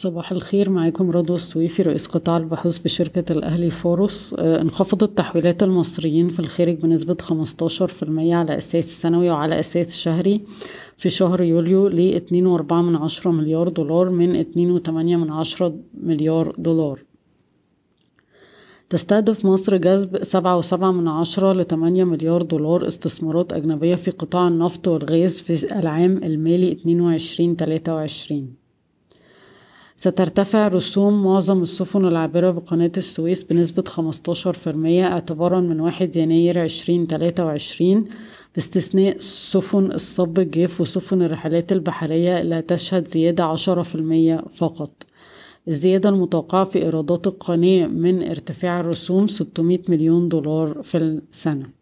صباح الخير معاكم رضوى السويفي رئيس قطاع البحوث بشركة الأهلي فاروس آه، انخفضت تحويلات المصريين في الخارج بنسبة 15% على أساس سنوي وعلى أساس شهري في شهر يوليو ل 2.4 مليار دولار من 2.8 مليار دولار. تستهدف مصر جذب سبعة وسبعة من عشرة لتمانية مليار دولار استثمارات أجنبية في قطاع النفط والغاز في العام المالي اتنين وعشرين تلاتة وعشرين. سترتفع رسوم معظم السفن العابرة بقناة السويس بنسبة 15% اعتبارا من 1 يناير 2023 باستثناء سفن الصب الجاف وسفن الرحلات البحرية اللي هتشهد زيادة 10% فقط. الزيادة المتوقعة في إيرادات القناة من ارتفاع الرسوم 600 مليون دولار في السنة.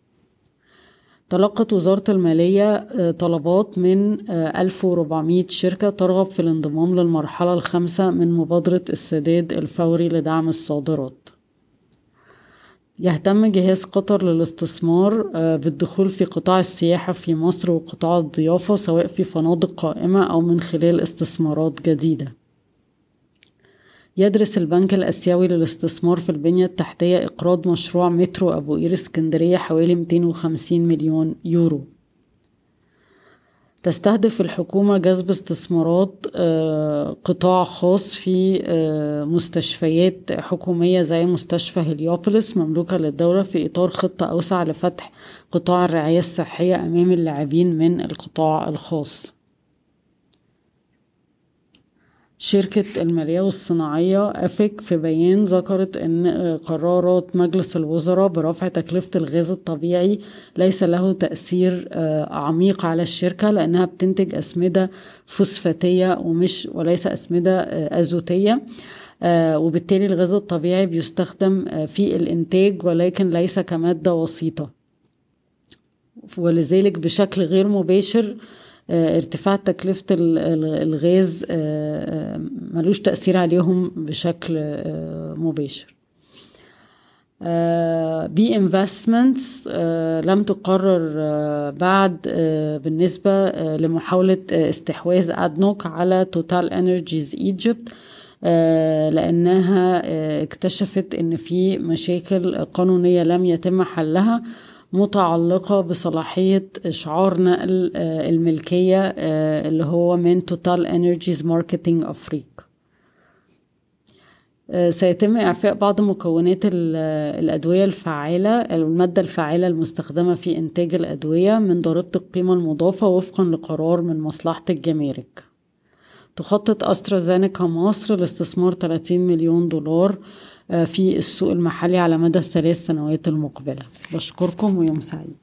تلقت وزارة المالية آه، طلبات من 1400 آه، شركة ترغب في الانضمام للمرحلة الخامسة من مبادرة السداد الفوري لدعم الصادرات. يهتم جهاز قطر للاستثمار آه، بالدخول في قطاع السياحة في مصر وقطاع الضيافة سواء في فنادق قائمة أو من خلال استثمارات جديدة. يدرس البنك الآسيوي للاستثمار في البنية التحتية إقراض مشروع مترو أبو قير اسكندرية حوالي 250 مليون يورو. تستهدف الحكومة جذب استثمارات آه، قطاع خاص في آه، مستشفيات حكومية زي مستشفى هليوبوليس مملوكة للدولة في إطار خطة أوسع لفتح قطاع الرعاية الصحية أمام اللاعبين من القطاع الخاص. شركة المالية والصناعية أفك في بيان ذكرت أن قرارات مجلس الوزراء برفع تكلفة الغاز الطبيعي ليس له تأثير آه، عميق على الشركة لأنها بتنتج أسمدة فوسفاتية ومش وليس أسمدة آه، أزوتية آه، وبالتالي الغاز الطبيعي بيستخدم في الإنتاج ولكن ليس كمادة وسيطة. ولذلك بشكل غير مباشر آه، ارتفاع تكلفة الغاز آه، آه، ملوش تأثير عليهم بشكل مباشر. بي Investments لم تقرر بعد بالنسبة لمحاولة استحواذ أدنوك على توتال انرجيز Egypt لأنها اكتشفت أن في مشاكل قانونية لم يتم حلها. متعلقة بصلاحية إشعار نقل آه، الملكية آه، اللي هو من توتال انرجيز Marketing Afrique سيتم إعفاء بعض مكونات الأدوية الفعالة المادة الفعالة المستخدمة في إنتاج الأدوية من ضريبة القيمة المضافة وفقا لقرار من مصلحة الجمارك. تخطط أسترازينيكا مصر لاستثمار 30 مليون دولار آه، في السوق المحلي على مدى الثلاث سنوات المقبلة. بشكركم ويوم سعيد.